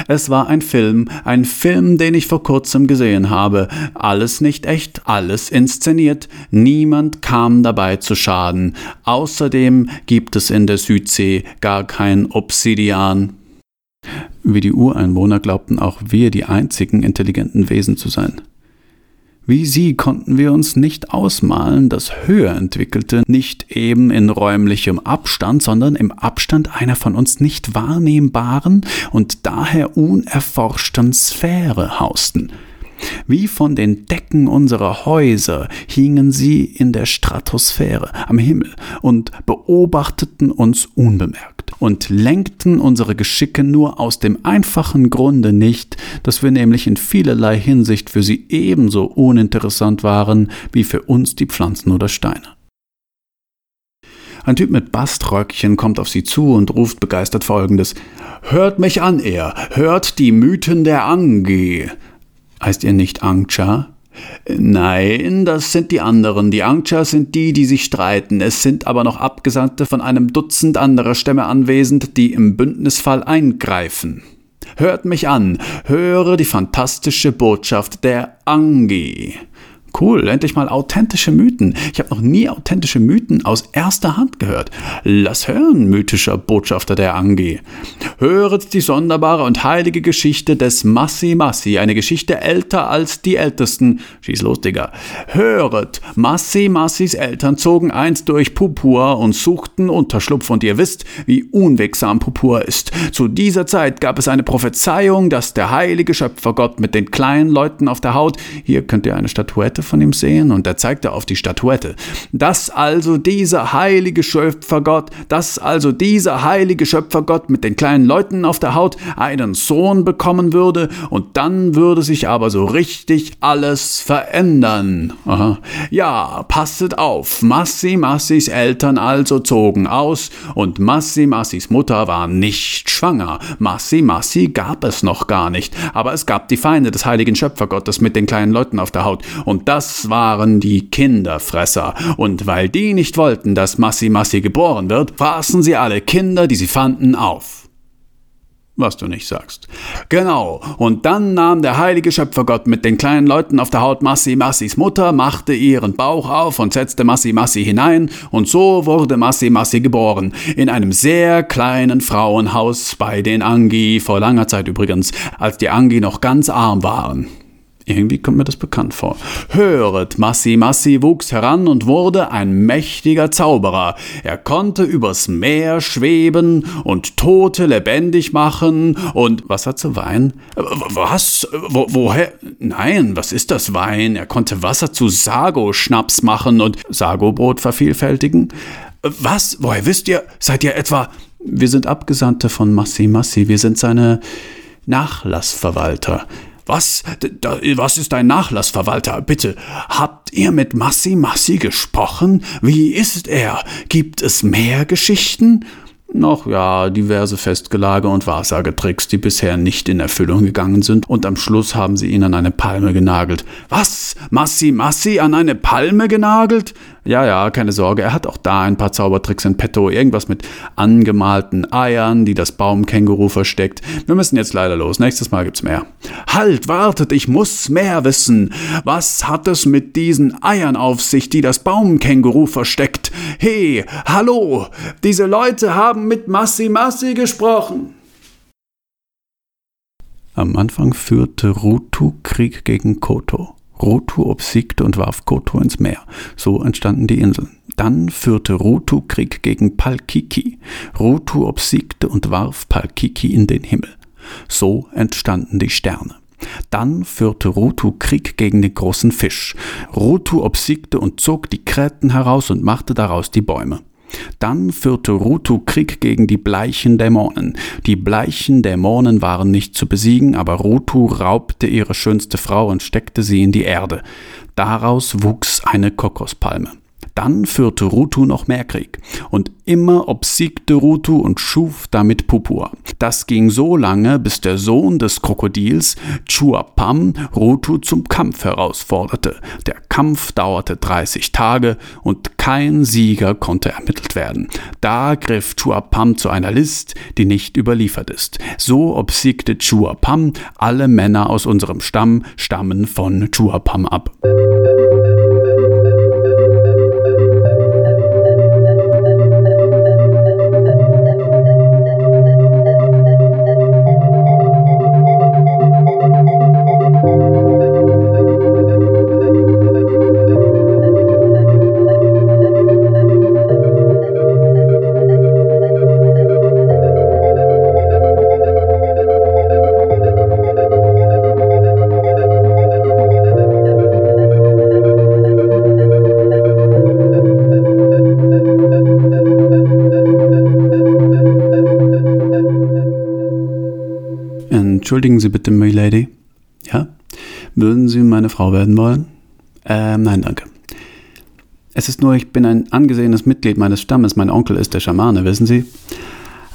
Es war ein Film, ein Film, den ich vor kurzem gesehen habe. Alles nicht echt, alles inszeniert. Niemand kam dabei zu Schaden. Außerdem gibt es in der Südsee gar kein Obsidian. Wie die Ureinwohner glaubten auch wir die einzigen intelligenten Wesen zu sein. Wie sie konnten wir uns nicht ausmalen, dass höher entwickelte nicht eben in räumlichem Abstand, sondern im Abstand einer von uns nicht wahrnehmbaren und daher unerforschten Sphäre hausten. Wie von den Decken unserer Häuser hingen sie in der Stratosphäre am Himmel und beobachteten uns unbemerkt und lenkten unsere Geschicke nur aus dem einfachen Grunde nicht, dass wir nämlich in vielerlei Hinsicht für sie ebenso uninteressant waren wie für uns die Pflanzen oder Steine. Ein Typ mit Baströckchen kommt auf sie zu und ruft begeistert folgendes Hört mich an, er, hört die Mythen der Ange. Heißt ihr nicht Angcha? Nein, das sind die anderen. Die Angchas sind die, die sich streiten. Es sind aber noch Abgesandte von einem Dutzend anderer Stämme anwesend, die im Bündnisfall eingreifen. Hört mich an, höre die fantastische Botschaft der Angi. Cool, endlich mal authentische Mythen. Ich habe noch nie authentische Mythen aus erster Hand gehört. Lass hören, mythischer Botschafter der Angi. Höret die sonderbare und heilige Geschichte des Massi Massi, eine Geschichte älter als die ältesten. Schieß los, Digga. Höret, Massi Massis Eltern zogen einst durch Pupur und suchten Unterschlupf und ihr wisst, wie unwegsam Pupur ist. Zu dieser Zeit gab es eine Prophezeiung, dass der heilige Schöpfergott mit den kleinen Leuten auf der Haut, hier könnt ihr eine Statuette von ihm sehen und er zeigte auf die Statuette, dass also dieser heilige Schöpfergott, dass also dieser heilige Schöpfergott mit den kleinen Leuten auf der Haut einen Sohn bekommen würde und dann würde sich aber so richtig alles verändern. Aha. Ja, passet auf, Massi Massis Eltern also zogen aus und Massi Massis Mutter war nicht schwanger. Massi Massi gab es noch gar nicht, aber es gab die Feinde des heiligen Schöpfergottes mit den kleinen Leuten auf der Haut und das waren die Kinderfresser. Und weil die nicht wollten, dass Massi Massi geboren wird, fraßen sie alle Kinder, die sie fanden, auf. Was du nicht sagst. Genau, und dann nahm der heilige Schöpfergott mit den kleinen Leuten auf der Haut Massi Massis Mutter, machte ihren Bauch auf und setzte Massi Massi hinein, und so wurde Massi Massi geboren, in einem sehr kleinen Frauenhaus bei den Angi, vor langer Zeit übrigens, als die Angi noch ganz arm waren. Irgendwie kommt mir das bekannt vor. Höret, Massi Massi wuchs heran und wurde ein mächtiger Zauberer. Er konnte übers Meer schweben und Tote lebendig machen und was zu Wein? Was? Wo, woher? Nein, was ist das Wein? Er konnte Wasser zu Sago-Schnaps machen und Sago-Brot vervielfältigen. Was? Woher wisst ihr? Seid ihr etwa? Wir sind Abgesandte von Massi Massi. Wir sind seine Nachlassverwalter. Was? Da, was ist ein Nachlassverwalter? Bitte, habt ihr mit Massi Massi gesprochen? Wie ist er? Gibt es mehr Geschichten? Noch ja, diverse Festgelage und Wahrsagetricks, die bisher nicht in Erfüllung gegangen sind, und am Schluss haben sie ihn an eine Palme genagelt. Was? Massi Massi an eine Palme genagelt? Ja, ja, keine Sorge, er hat auch da ein paar Zaubertricks in petto, irgendwas mit angemalten Eiern, die das Baumkänguru versteckt. Wir müssen jetzt leider los, nächstes Mal gibt's mehr. Halt, wartet, ich muss mehr wissen. Was hat es mit diesen Eiern auf sich, die das Baumkänguru versteckt? Hey, hallo, diese Leute haben mit Massi Massi gesprochen. Am Anfang führte Rutu Krieg gegen Koto. Rotu obsiegte und warf Koto ins Meer. So entstanden die Inseln. Dann führte Rotu Krieg gegen Palkiki. Rotu obsiegte und warf Palkiki in den Himmel. So entstanden die Sterne. Dann führte Rotu Krieg gegen den großen Fisch. Rotu obsiegte und zog die Kräten heraus und machte daraus die Bäume. Dann führte Rutu Krieg gegen die bleichen Dämonen. Die bleichen Dämonen waren nicht zu besiegen, aber Rutu raubte ihre schönste Frau und steckte sie in die Erde. Daraus wuchs eine Kokospalme. Dann führte Rutu noch mehr Krieg. Und immer obsiegte Rutu und schuf damit Pupua. Das ging so lange, bis der Sohn des Krokodils, Chuapam, Rutu zum Kampf herausforderte. Der Kampf dauerte 30 Tage und kein Sieger konnte ermittelt werden. Da griff Chuapam zu einer List, die nicht überliefert ist. So obsiegte Chuapam alle Männer aus unserem Stamm, stammen von Chuapam ab. Entschuldigen Sie bitte, Milady. Ja? Würden Sie meine Frau werden wollen? Ähm, nein, danke. Es ist nur, ich bin ein angesehenes Mitglied meines Stammes. Mein Onkel ist der Schamane, wissen Sie?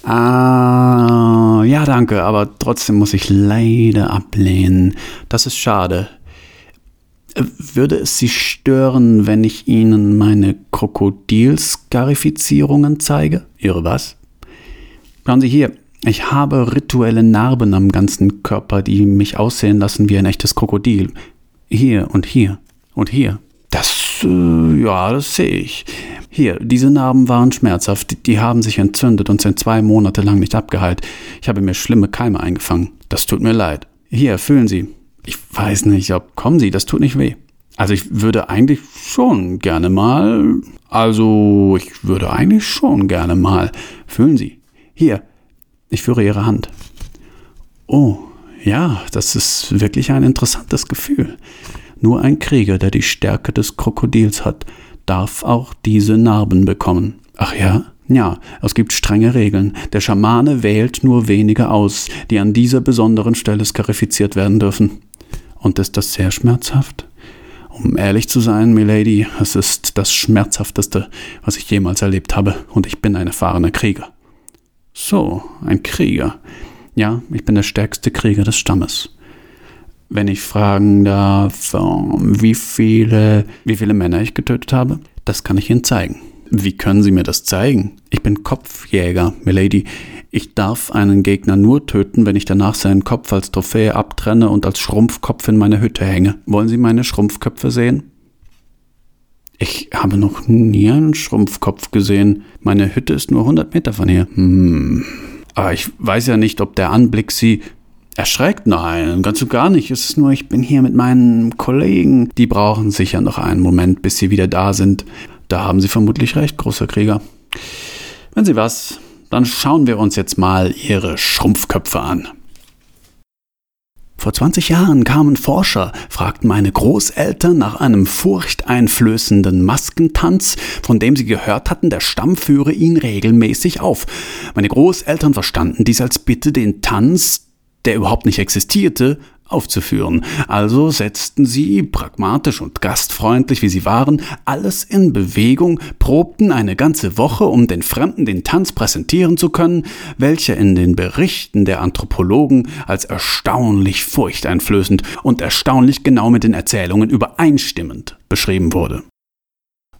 Ah, ja, danke, aber trotzdem muss ich leider ablehnen. Das ist schade. Würde es Sie stören, wenn ich Ihnen meine Krokodilskarifizierungen zeige? Ihre was? Schauen Sie hier, ich habe rituelle Narben am ganzen Körper, die mich aussehen lassen wie ein echtes Krokodil. Hier und hier. Und hier, das, äh, ja, das sehe ich. Hier, diese Narben waren schmerzhaft, die, die haben sich entzündet und sind zwei Monate lang nicht abgeheilt. Ich habe mir schlimme Keime eingefangen. Das tut mir leid. Hier, fühlen Sie. Ich weiß nicht, ob kommen Sie, das tut nicht weh. Also ich würde eigentlich schon gerne mal. Also ich würde eigentlich schon gerne mal. Fühlen Sie. Hier, ich führe Ihre Hand. Oh, ja, das ist wirklich ein interessantes Gefühl. Nur ein Krieger, der die Stärke des Krokodils hat, darf auch diese Narben bekommen. Ach ja? Ja, es gibt strenge Regeln. Der Schamane wählt nur wenige aus, die an dieser besonderen Stelle skarifiziert werden dürfen. Und ist das sehr schmerzhaft? Um ehrlich zu sein, Milady, es ist das Schmerzhafteste, was ich jemals erlebt habe, und ich bin ein erfahrener Krieger. So, ein Krieger. Ja, ich bin der stärkste Krieger des Stammes. Wenn ich fragen darf, wie viele, wie viele Männer ich getötet habe, das kann ich Ihnen zeigen. Wie können Sie mir das zeigen? Ich bin Kopfjäger, Milady. Ich darf einen Gegner nur töten, wenn ich danach seinen Kopf als Trophäe abtrenne und als Schrumpfkopf in meine Hütte hänge. Wollen Sie meine Schrumpfköpfe sehen? Ich habe noch nie einen Schrumpfkopf gesehen. Meine Hütte ist nur 100 Meter von hier. Hm. Aber ich weiß ja nicht, ob der Anblick Sie erschreckt. Nein, ganz und gar nicht. Es ist nur, ich bin hier mit meinen Kollegen. Die brauchen sicher noch einen Moment, bis sie wieder da sind. Da haben Sie vermutlich recht, großer Krieger. Wenn Sie was, dann schauen wir uns jetzt mal Ihre Schrumpfköpfe an. Vor 20 Jahren kamen Forscher, fragten meine Großeltern nach einem furchteinflößenden Maskentanz, von dem sie gehört hatten, der Stamm führe ihn regelmäßig auf. Meine Großeltern verstanden dies als Bitte, den Tanz, der überhaupt nicht existierte, aufzuführen. Also setzten sie, pragmatisch und gastfreundlich wie sie waren, alles in Bewegung, probten eine ganze Woche, um den Fremden den Tanz präsentieren zu können, welcher in den Berichten der Anthropologen als erstaunlich furchteinflößend und erstaunlich genau mit den Erzählungen übereinstimmend beschrieben wurde.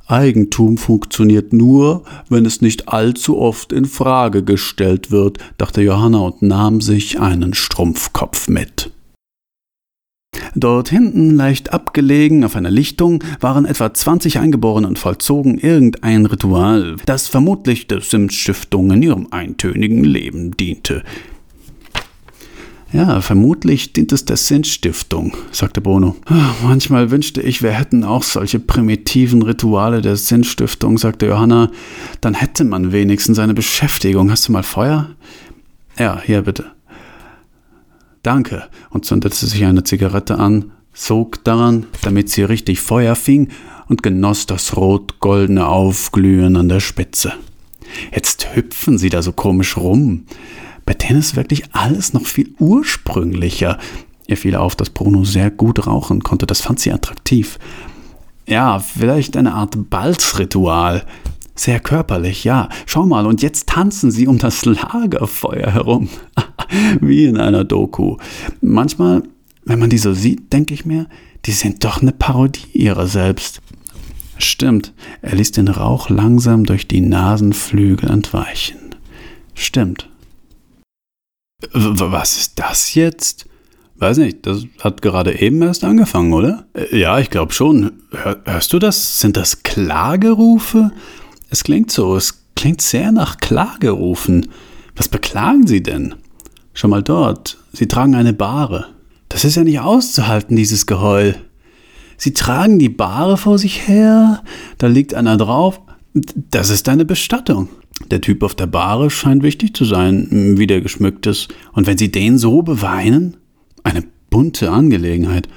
Eigentum funktioniert nur, wenn es nicht allzu oft in Frage gestellt wird, dachte Johanna und nahm sich einen Strumpfkopf mit. Dort hinten, leicht abgelegen auf einer Lichtung, waren etwa 20 Eingeborene und vollzogen irgendein Ritual, das vermutlich der Sims-Stiftung in ihrem eintönigen Leben diente. Ja, vermutlich dient es der Sinnstiftung, sagte Bruno. Manchmal wünschte ich, wir hätten auch solche primitiven Rituale der Sinnstiftung, sagte Johanna. Dann hätte man wenigstens eine Beschäftigung. Hast du mal Feuer? Ja, hier bitte. Danke, und zündete sich eine Zigarette an, sog daran, damit sie richtig Feuer fing, und genoss das rot-goldene Aufglühen an der Spitze. Jetzt hüpfen sie da so komisch rum. Bei denen ist wirklich alles noch viel ursprünglicher. Ihr fiel auf, dass Bruno sehr gut rauchen konnte. Das fand sie attraktiv. Ja, vielleicht eine Art Balzritual. Sehr körperlich, ja. Schau mal, und jetzt tanzen sie um das Lagerfeuer herum. Wie in einer Doku. Manchmal, wenn man die so sieht, denke ich mir, die sind doch eine Parodie ihrer selbst. Stimmt, er ließ den Rauch langsam durch die Nasenflügel entweichen. Stimmt, was ist das jetzt? Weiß nicht, das hat gerade eben erst angefangen, oder? Äh, ja, ich glaube schon. Hör, hörst du das? Sind das Klagerufe? Es klingt so, es klingt sehr nach Klagerufen. Was beklagen Sie denn? Schon mal dort, Sie tragen eine Bahre. Das ist ja nicht auszuhalten, dieses Geheul. Sie tragen die Bahre vor sich her, da liegt einer drauf. Das ist eine Bestattung. Der Typ auf der Bahre scheint wichtig zu sein, wie der geschmückt ist. Und wenn Sie den so beweinen? Eine bunte Angelegenheit.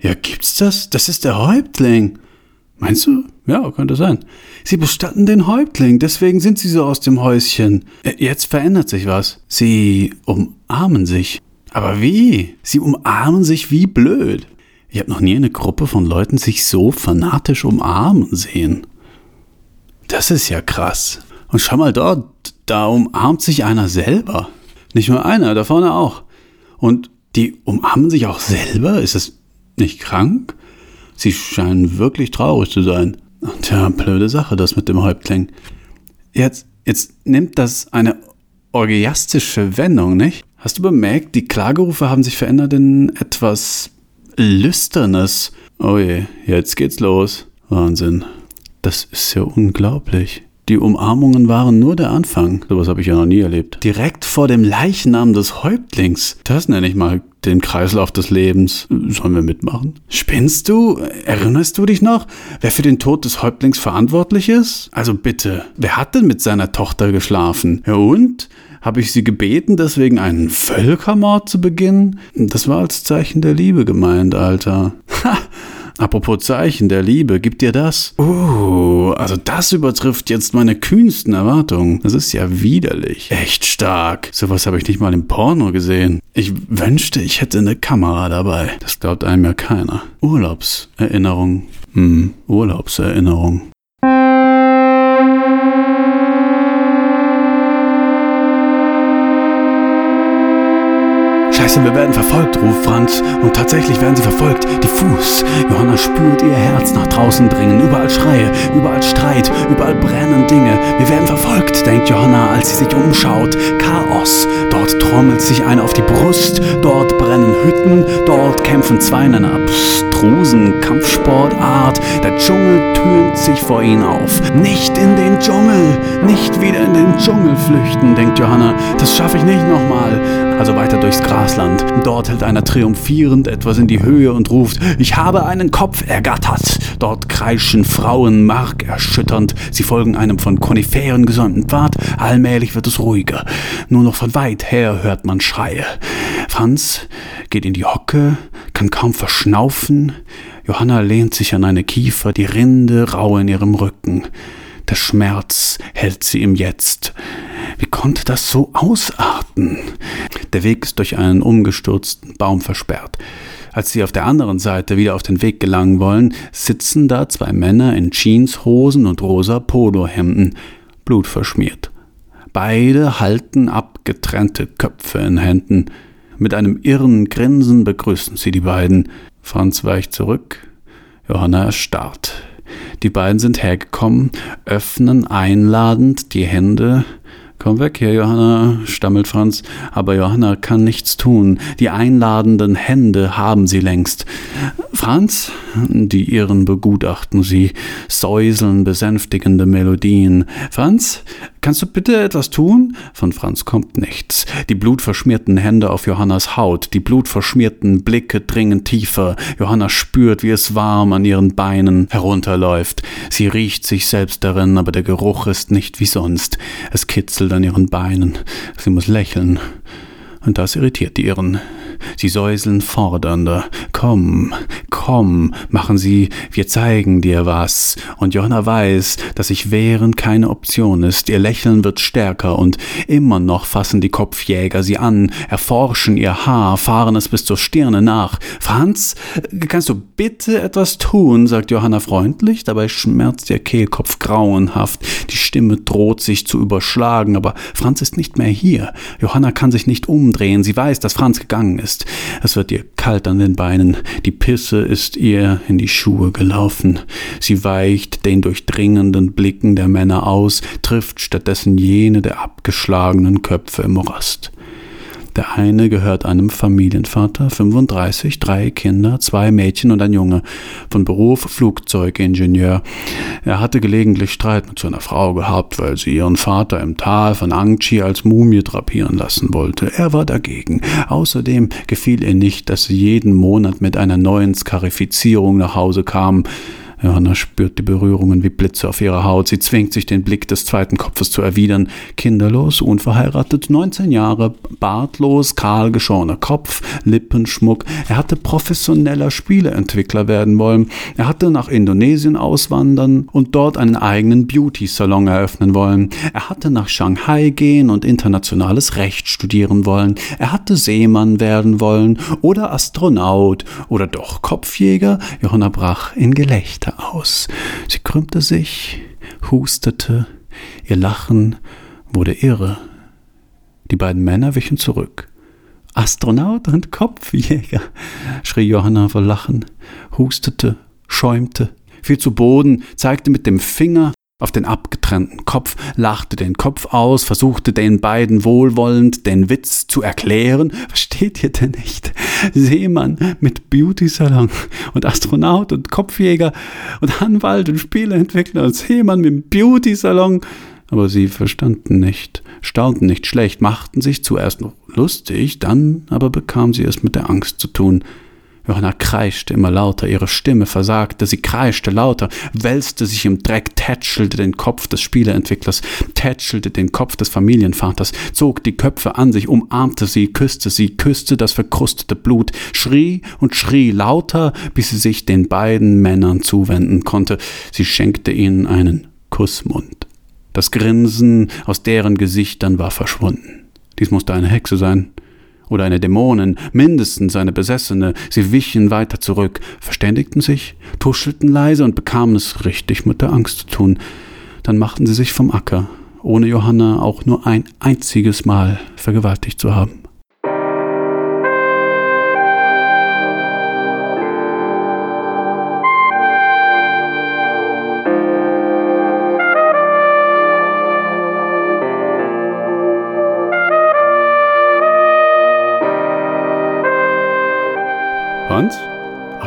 Ja, gibt's das? Das ist der Häuptling. Meinst du? Ja, könnte sein. Sie bestatten den Häuptling, deswegen sind sie so aus dem Häuschen. Äh, jetzt verändert sich was. Sie umarmen sich. Aber wie? Sie umarmen sich wie blöd. Ich habe noch nie eine Gruppe von Leuten sich so fanatisch umarmen sehen. Das ist ja krass. Und schau mal dort, da umarmt sich einer selber. Nicht nur einer, da vorne auch. Und die umarmen sich auch selber? Ist es nicht krank? Sie scheinen wirklich traurig zu sein. Tja, blöde Sache, das mit dem Häuptling. Jetzt, jetzt nimmt das eine orgiastische Wendung, nicht? Hast du bemerkt, die Klagerufe haben sich verändert in etwas Lüsternes. Oh je, jetzt geht's los. Wahnsinn. Das ist ja unglaublich. Die Umarmungen waren nur der Anfang. Sowas habe ich ja noch nie erlebt. Direkt vor dem Leichnam des Häuptlings. Das nenne ich mal den Kreislauf des Lebens. Sollen wir mitmachen? Spinnst du? Erinnerst du dich noch, wer für den Tod des Häuptlings verantwortlich ist? Also bitte, wer hat denn mit seiner Tochter geschlafen? Ja und? Habe ich sie gebeten, deswegen einen Völkermord zu beginnen? Das war als Zeichen der Liebe gemeint, Alter. Ha! Apropos Zeichen der Liebe, gibt dir das? Oh, also das übertrifft jetzt meine kühnsten Erwartungen. Das ist ja widerlich. Echt stark. Sowas habe ich nicht mal im Porno gesehen. Ich wünschte, ich hätte eine Kamera dabei. Das glaubt einem ja keiner. Urlaubserinnerung. Hm, Urlaubserinnerung. Scheiße, wir werden verfolgt, ruft Franz. Und tatsächlich werden sie verfolgt. Diffus. Johanna spürt ihr Herz nach draußen dringen. Überall Schreie, überall Streit, überall brennen Dinge. Wir werden verfolgt, denkt Johanna, als sie sich umschaut. Chaos. Dort trommelt sich einer auf die Brust. Dort brennen Hütten. Dort kämpfen zwei in einer abstrusen Kampfsportart. Der Dschungel türmt sich vor ihnen auf. Nicht in den Dschungel. Nicht wieder in den Dschungel flüchten, denkt Johanna. Das schaffe ich nicht nochmal. Also weiter durchs Grasland. Dort hält einer triumphierend etwas in die Höhe und ruft, ich habe einen Kopf ergattert. Dort kreischen Frauen markerschütternd. Sie folgen einem von Koniferen gesäumten Pfad. Allmählich wird es ruhiger. Nur noch von weit her hört man Schreie. Franz geht in die Hocke, kann kaum verschnaufen. Johanna lehnt sich an eine Kiefer, die Rinde rau in ihrem Rücken. Der Schmerz hält sie im Jetzt. Wie konnte das so ausarten? Der Weg ist durch einen umgestürzten Baum versperrt. Als sie auf der anderen Seite wieder auf den Weg gelangen wollen, sitzen da zwei Männer in Jeanshosen und rosa Polohemden, blutverschmiert. Beide halten abgetrennte Köpfe in Händen. Mit einem irren Grinsen begrüßen sie die beiden. Franz weicht zurück, Johanna erstarrt. Die beiden sind hergekommen, öffnen einladend die Hände, Komm weg hier, Johanna, stammelt Franz, aber Johanna kann nichts tun. Die einladenden Hände haben sie längst. Franz? Die Iren begutachten sie, säuseln besänftigende Melodien. Franz? Kannst du bitte etwas tun? Von Franz kommt nichts. Die blutverschmierten Hände auf Johannas Haut, die blutverschmierten Blicke dringen tiefer. Johanna spürt, wie es warm an ihren Beinen herunterläuft. Sie riecht sich selbst darin, aber der Geruch ist nicht wie sonst. Es kitzelt an ihren Beinen. Sie muss lächeln. Und das irritiert die Irren. Sie säuseln fordernder. Komm, komm, machen Sie, wir zeigen dir was. Und Johanna weiß, dass sich wehren keine Option ist. Ihr Lächeln wird stärker und immer noch fassen die Kopfjäger sie an, erforschen ihr Haar, fahren es bis zur Stirne nach. Franz, kannst du bitte etwas tun? sagt Johanna freundlich. Dabei schmerzt ihr Kehlkopf grauenhaft. Die Stimme droht sich zu überschlagen, aber Franz ist nicht mehr hier. Johanna kann sich nicht umdrehen. Sie weiß, dass Franz gegangen ist. Es wird ihr kalt an den Beinen. Die Pisse ist ihr in die Schuhe gelaufen. Sie weicht den durchdringenden Blicken der Männer aus, trifft stattdessen jene der abgeschlagenen Köpfe im Morast. Der eine gehört einem Familienvater, 35, drei Kinder, zwei Mädchen und ein Junge, von Beruf Flugzeugingenieur. Er hatte gelegentlich Streit mit seiner Frau gehabt, weil sie ihren Vater im Tal von Angchi als Mumie drapieren lassen wollte. Er war dagegen. Außerdem gefiel ihr nicht, dass sie jeden Monat mit einer neuen Skarifizierung nach Hause kam. Johanna spürt die Berührungen wie Blitze auf ihrer Haut. Sie zwingt sich, den Blick des zweiten Kopfes zu erwidern. Kinderlos, unverheiratet, 19 Jahre, bartlos, kahl geschorener Kopf, Lippenschmuck. Er hatte professioneller Spieleentwickler werden wollen. Er hatte nach Indonesien auswandern und dort einen eigenen Beauty-Salon eröffnen wollen. Er hatte nach Shanghai gehen und internationales Recht studieren wollen. Er hatte Seemann werden wollen oder Astronaut oder doch Kopfjäger. Johanna brach in Gelächter aus. Sie krümmte sich, hustete, ihr Lachen wurde irre. Die beiden Männer wichen zurück. Astronaut und Kopfjäger, schrie Johanna vor Lachen, hustete, schäumte, fiel zu Boden, zeigte mit dem Finger auf den abgetrennten Kopf, lachte den Kopf aus, versuchte den beiden wohlwollend den Witz zu erklären. Versteht ihr denn nicht? Seemann mit Beauty-Salon und Astronaut und Kopfjäger und Anwalt und Spieleentwickler und Seemann mit Beauty-Salon. Aber sie verstanden nicht, staunten nicht schlecht, machten sich zuerst noch lustig, dann aber bekam sie es mit der Angst zu tun. Johanna kreischte immer lauter, ihre Stimme versagte, sie kreischte lauter, wälzte sich im Dreck, tätschelte den Kopf des Spieleentwicklers, tätschelte den Kopf des Familienvaters, zog die Köpfe an sich, umarmte sie, küsste sie, küsste das verkrustete Blut, schrie und schrie lauter, bis sie sich den beiden Männern zuwenden konnte. Sie schenkte ihnen einen Kussmund. Das Grinsen aus deren Gesichtern war verschwunden. Dies musste eine Hexe sein oder eine Dämonin, mindestens eine Besessene. Sie wichen weiter zurück, verständigten sich, tuschelten leise und bekamen es richtig mit der Angst zu tun. Dann machten sie sich vom Acker, ohne Johanna auch nur ein einziges Mal vergewaltigt zu haben.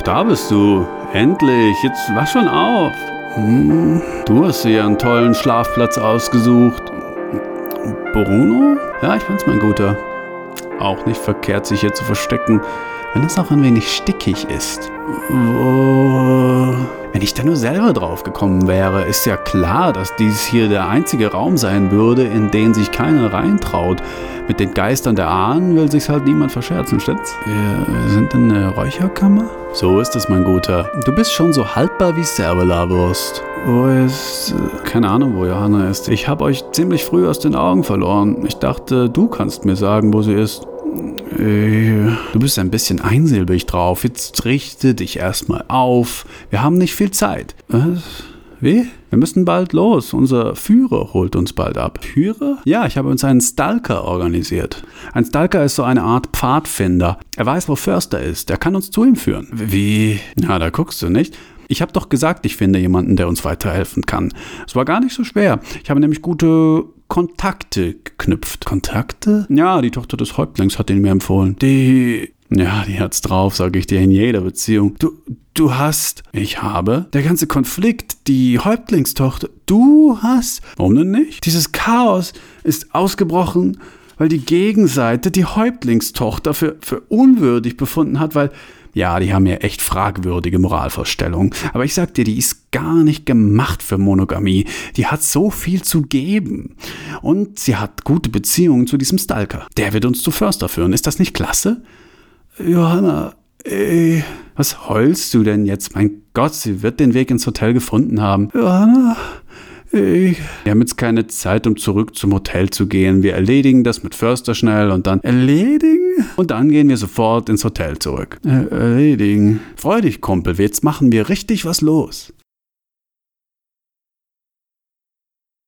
Ach, da bist du. Endlich. Jetzt wach schon auf. Hm, du hast dir einen tollen Schlafplatz ausgesucht. Bruno? Ja, ich fand's mein Guter. Auch nicht verkehrt, sich hier zu verstecken, wenn es auch ein wenig stickig ist. Wo? Wenn ich da nur selber drauf gekommen wäre, ist ja klar, dass dies hier der einzige Raum sein würde, in den sich keiner reintraut. Mit den Geistern der Ahnen will sich's halt niemand verscherzen, stimmt's? Wir sind in der Räucherkammer? So ist es, mein Guter. Du bist schon so haltbar wie Servelawurst. Wo ist... Keine Ahnung, wo Johanna ist. Ich habe euch ziemlich früh aus den Augen verloren. Ich dachte, du kannst mir sagen, wo sie ist. Du bist ein bisschen einsilbig drauf. Jetzt richte dich erstmal auf. Wir haben nicht viel Zeit. Was? Wie? Wir müssen bald los. Unser Führer holt uns bald ab. Führer? Ja, ich habe uns einen Stalker organisiert. Ein Stalker ist so eine Art Pfadfinder. Er weiß, wo Förster ist. Er kann uns zu ihm führen. Wie? Ja, da guckst du nicht. Ich habe doch gesagt, ich finde jemanden, der uns weiterhelfen kann. Es war gar nicht so schwer. Ich habe nämlich gute Kontakte geknüpft. Kontakte? Ja, die Tochter des Häuptlings hat ihn mir empfohlen. Die. Ja, die hat's drauf, sage ich dir in jeder Beziehung. Du, du hast. Ich habe. Der ganze Konflikt, die Häuptlingstochter. Du hast. Warum denn nicht? Dieses Chaos ist ausgebrochen, weil die Gegenseite die Häuptlingstochter für, für unwürdig befunden hat, weil ja, die haben ja echt fragwürdige Moralvorstellungen. Aber ich sag dir, die ist gar nicht gemacht für Monogamie. Die hat so viel zu geben. Und sie hat gute Beziehungen zu diesem Stalker. Der wird uns zu Förster führen. Ist das nicht klasse? Johanna, ey, was heulst du denn jetzt? Mein Gott, sie wird den Weg ins Hotel gefunden haben. Johanna, ey. Wir haben jetzt keine Zeit, um zurück zum Hotel zu gehen. Wir erledigen das mit Förster schnell und dann erledigen? Und dann gehen wir sofort ins Hotel zurück. Äh, erledigen. Freu dich, Kumpel, jetzt machen wir richtig was los.